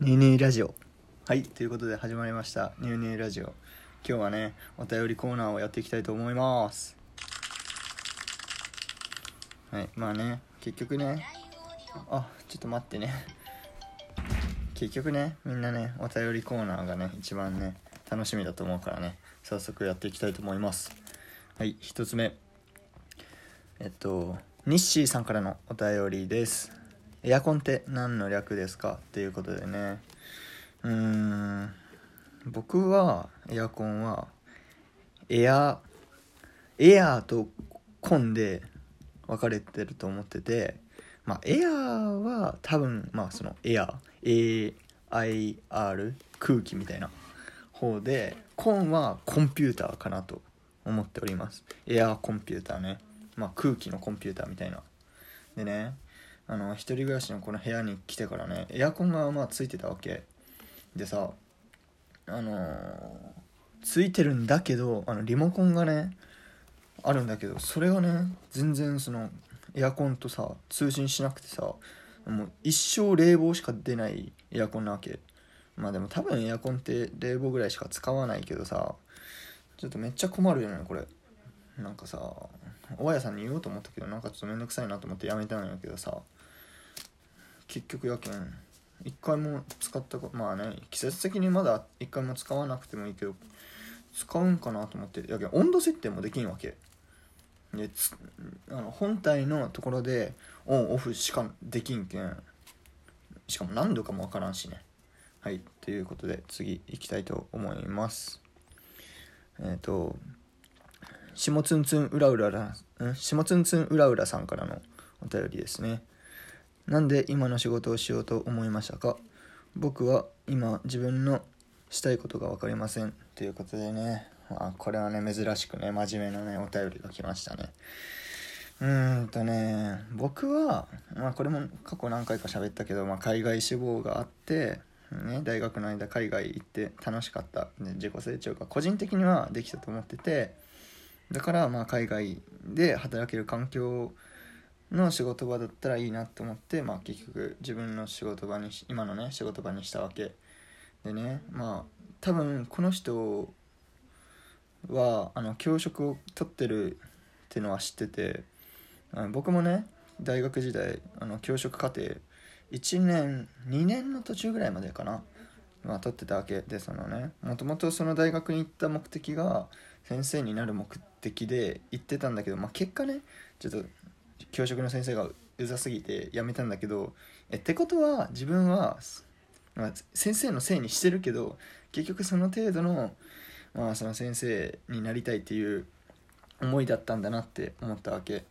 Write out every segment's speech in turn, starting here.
ニューニューラジオ。はいということで始まりました。ニューニューラジオ。今日はねお便りコーナーをやっていきたいと思います。はいまあね結局ねあちょっと待ってね。結局ねみんなねお便りコーナーがね一番ね楽しみだと思うからね早速やっていきたいと思います。はい一つ目。えっとニッシーさんからのお便りです。エアコンって何の略ですか？っていうことでね。うーん。僕はエアコンはエアエアーとコンで分かれてると思っててまあエアーは多分まあそのエアー AIR 空気みたいな方でコンはコンピューターかなと思っております。エアーコンピューターね。まあ空気のコンピューターみたいな。でねあの一人暮らしのこの部屋に来てからねエアコンがまあついてたわけ。でさあのーついてるんだけどあのリモコンがねあるんだけどそれがね全然そのエアコンとさ通信しなくてさもう一生冷房しか出ないエアコンなわけ。まあでも多分エアコンって冷房ぐらいしか使わないけどさちょっとめっちゃ困るよねこれ。なんかさ大家さんに言おうと思ったけどなんかちょっとめんどくさいなと思ってやめたんやけどさ。結局やけん一回も使ったこまあね季節的にまだ一回も使わなくてもいいけど使うんかなと思ってやけん温度設定もできんわけ。であの本体のところでオンオフしかできんけん。しかも何度かもわからんしね。はいということで次行きたいと思います。えっ、と下ツンツンうらうららん？下ツンツンうらうらさんからのお便りですね。なんで今の仕事をしようと思いましたか？僕は今自分のしたいことが分かりません。ということでね、まあ、これはね珍しくね真面目なねお便りが来ましたね。うーんとね僕は、まあ、これも過去何回か喋ったけど、まあ、海外志望があって、ね、大学の間海外行って楽しかった、ね、自己成長が個人的にはできたと思っててだからまあ海外で働ける環境の仕事場だったらいいなと思って、まあ、結局自分の仕事場に今のね仕事場にしたわけでね。まあ多分この人はあの教職を取ってるっていうのは知ってて僕もね大学時代あの教職課程1年2年の途中ぐらいまでかな、まあ、取ってたわけでそのね。もともとその大学に行った目的が先生になる目的で行ってたんだけど、まあ、結果ねちょっと教職の先生がうざすぎて辞めたんだけどえってことは自分は、まあ、先生のせいにしてるけど結局その程度の,、まあその先生になりたいっていう思いだったんだなって思ったわけ、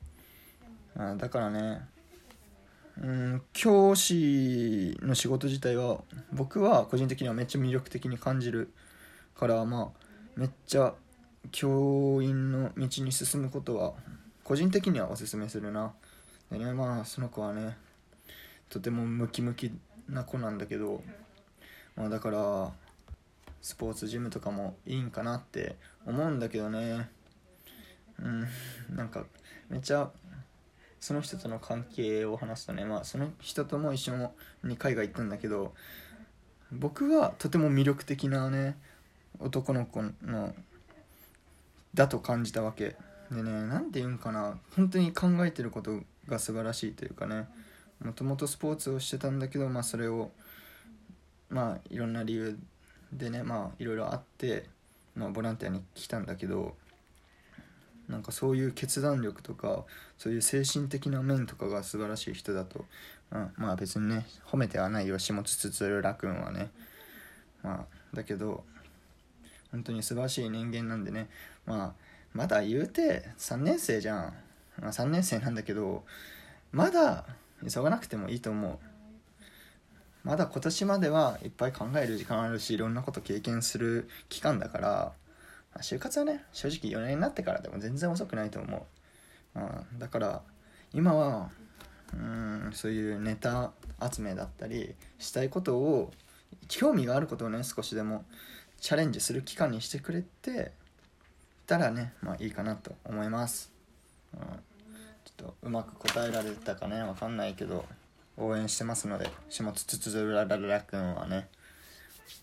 あだからねうん教師の仕事自体は僕は個人的にはめっちゃ魅力的に感じるからまあめっちゃ教員の道に進むことは個人的にはおすすめするな。でねまあその子はねとてもムキムキな子なんだけど、まあ、だからスポーツジムとかもいいんかなって思うんだけどね。うんなんかめっちゃその人との関係を話すとねまあその人とも一緒に海外行ったんだけど僕はとても魅力的なね男の子のだと感じたわけ。でね何て言うんかな本当に考えてることが素晴らしいというかねもともとスポーツをしてたんだけどまあそれをまあいろんな理由でねまあいろいろあって、まあ、ボランティアに来たんだけどなんかそういう決断力とかそういう精神的な面とかが素晴らしい人だと、うん、まあ別にね褒めてはないよ下津つ浦君はね。まあだけど本当に素晴らしい人間なんでね。まあまだ言うて3年生じゃん、まあ、3年生なんだけどまだ急がなくてもいいと思う。まだ今年まではいっぱい考える時間あるしいろんなこと経験する期間だから、まあ就活はね正直4年になってからでも全然遅くないと思う、うん、だから今はうんそういうネタ集めだったりしたいことを興味があることをね少しでもチャレンジする期間にしてくれてたらねまあいいかなと思います、うん、ちょっとうまく答えられたかねわかんないけど応援してますので下つつつつららららくんはね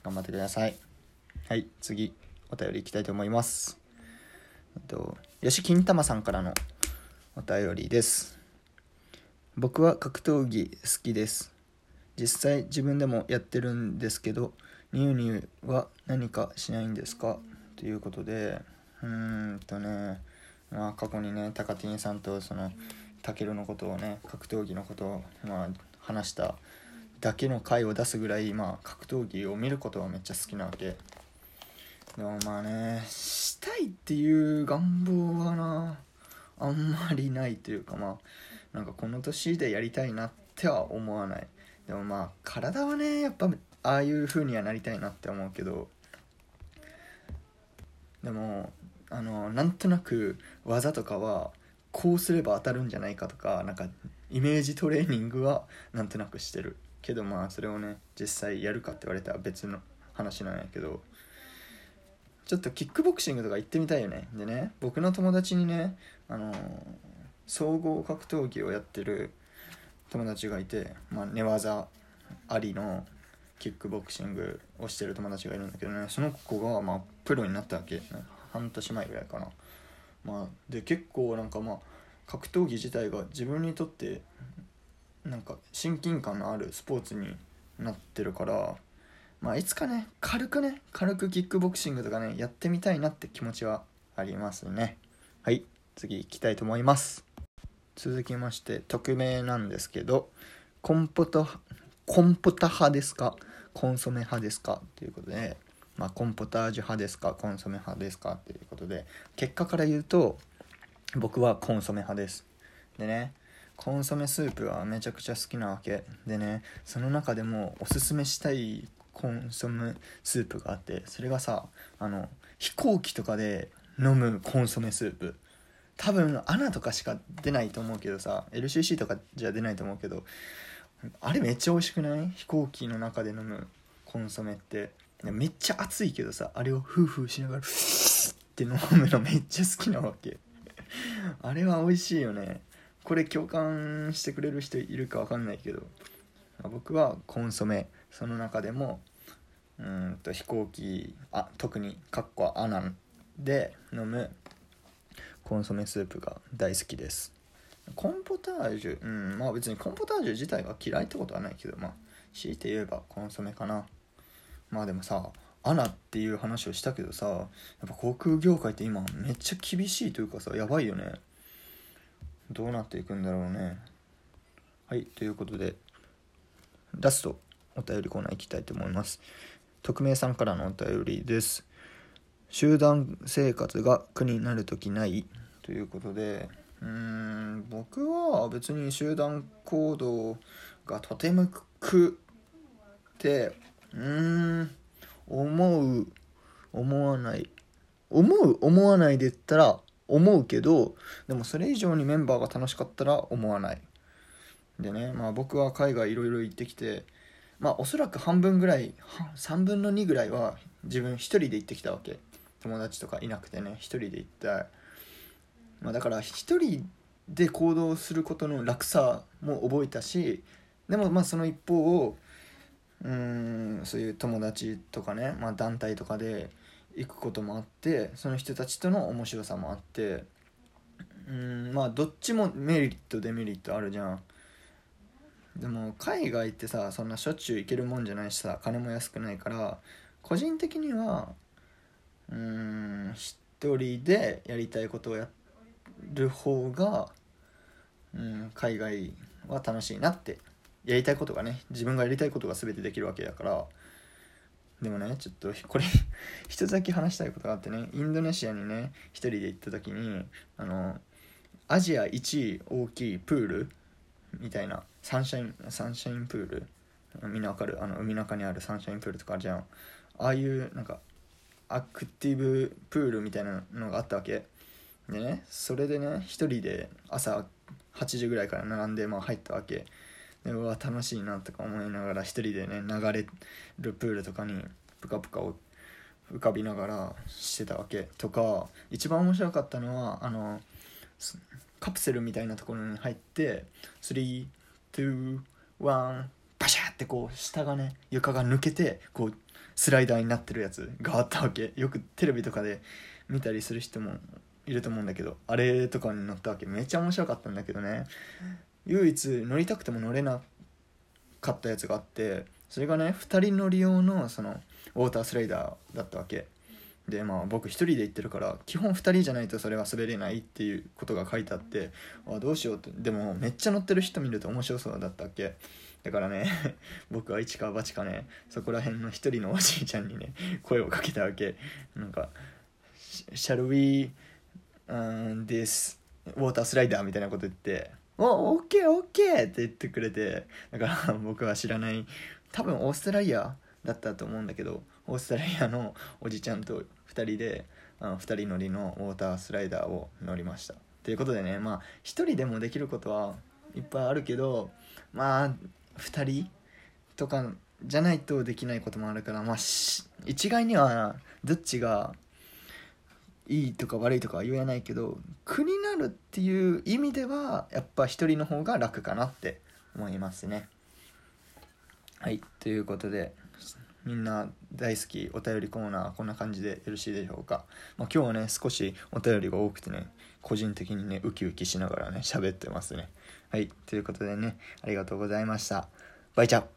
頑張ってください。はい次。お便りいきたいと思います。えっと吉金玉さんからのお便りです。僕は格闘技好きです。実際自分でもやってるんですけどニューニューは何かしないんですか？ということでうーんとねまあ過去にねタカティンさんとそのタケルのことをね格闘技のことをまあ話しただけの回を出すぐらいまあ格闘技を見ることはめっちゃ好きなわけ。でもまあねしたいっていう願望はなあんまりないというかまあなんかこの年でやりたいなっては思わない。でもまあ体はねやっぱああいう風にはなりたいなって思うけど。でもあのなんとなく技とかはこうすれば当たるんじゃないかとかなんかイメージトレーニングはなんとなくしてる。けどまあそれをね実際やるかって言われたら別の話なんやけど。ちょっとキックボクシングとか行ってみたいよね。でね僕の友達にねあの総合格闘技をやってる友達がいて、まあ、寝技ありのキックボクシングをしてる友達がいるんだけどねその子がまあプロになったわけ。半年前ぐらいかな。まあで結構なんかまあ格闘技自体が自分にとってなんか親近感のあるスポーツになってるからまあいつかね軽くね軽くキックボクシングとかねやってみたいなって気持ちはありますね。はい次行きたいと思います。続きまして匿名なんですけどコンポトコンポタ派ですか？コンソメ派ですか？ということで、まあ、コンポタージュ派ですか？コンソメ派ですか？ということで結果から言うと僕はコンソメ派です。でねコンソメスープはめちゃくちゃ好きなわけ。でねその中でもおすすめしたいコンソメスープがあってそれがさあの飛行機とかで飲むコンソメスープ。多分アナとかしか出ないと思うけどさ LCC とかじゃ出ないと思うけどあれめっちゃ美味しくない？飛行機の中で飲むコンソメって。めっちゃ熱いけどさあれをフーフーしながらって飲むのめっちゃ好きなわけ。あれは美味しいよね。これ共感してくれる人いるか分かんないけど。僕はコンソメ。その中でもうんと飛行機あ特にかっこアナンで飲むコンソメスープが大好きです。コンポタージュうんまあ別にコンポタージュ自体が嫌いってことはないけどまあ強いて言えばコンソメかな。まあでもさアナっていう話をしたけどさやっぱ航空業界って今めっちゃ厳しいというかさやばいよね。どうなっていくんだろうね。はいということでラスト。お便りコーナー行きたいと思います。匿名さんからのお便りです。集団生活が苦になる時ないということでうーん僕は別に集団行動がとてもくってうーん思う思わない。思う思わないで言ったら思うけどでもそれ以上にメンバーが楽しかったら思わない。でねまあ僕は海外いろいろ行ってきてまあおそらく半分ぐらい3分の2ぐらいは自分一人で行ってきたわけ。友達とかいなくてね一人で行った。まあ、だから一人で行動することの楽さも覚えたしでもまあその一方をうんそういう友達とかね、まあ、団体とかで行くこともあってその人たちとの面白さもあって。うんまあどっちもメリットデメリットあるじゃん。でも海外ってさそんなしょっちゅう行けるもんじゃないしさ金も安くないから個人的にはうん一人でやりたいことをやる方が、うん、海外は楽しいなってやりたいことがね自分がやりたいことが全てできるわけだから。でもねちょっとこれ 一つだけ話したいことがあってねインドネシアにね一人で行った時にあのアジア一位大きいプールみたいなサンシャインサンシャインプール？みんなわかる？あの海中にあるサンシャインプールとかあるじゃん。ああいうなんかアクティブプールみたいなのがあったわけ。でねそれでね一人で朝8時ぐらいから並んで、まあ、入ったわけ。でうわ楽しいなとか思いながら一人でね流れるプールとかにプカプカを浮かびながらしてたわけ。とか一番面白かったのはあのカプセルみたいなところに入って321ワンバシャーってこう下がね床が抜けてこうスライダーになってるやつがあったわけ。よくテレビとかで見たりする人もいると思うんだけどあれとかに乗ったわけ。めっちゃ面白かったんだけどね。唯一乗りたくても乗れなかったやつがあってそれがね2人乗り用のそのウォータースライダーだったわけ。でまあ僕1人で行ってるから基本2人じゃないとそれは滑れないっていうことが書いてあってあどうしようって。でもめっちゃ乗ってる人見ると面白そうだったっけ？だからね 僕は一か八かね。そこら辺の一人のおじいちゃんにね声をかけたわけ。なんか「Shall we、um, this ウォータースライダー?」みたいなこと言って「おオッケーオッケー!」って言ってくれて。だから僕は知らない。多分オーストラリアだったと思うんだけどオーストラリアのおじちゃんと2人であの2人乗りのウォータースライダーを乗りました。ということでねまあ1人でもできることはいっぱいあるけどまあ2人とかじゃないとできないこともあるからまあ一概にはどっちがいいとか悪いとかは言えないけど苦になるっていう意味ではやっぱ1人の方が楽かなって思いますね。はいということでみんな大好きお便りコーナーこんな感じでよろしいでしょうか、まあ、今日はね少しお便りが多くてね個人的にねウキウキしながらね喋ってますね。はいということでねありがとうございました。バイチャ。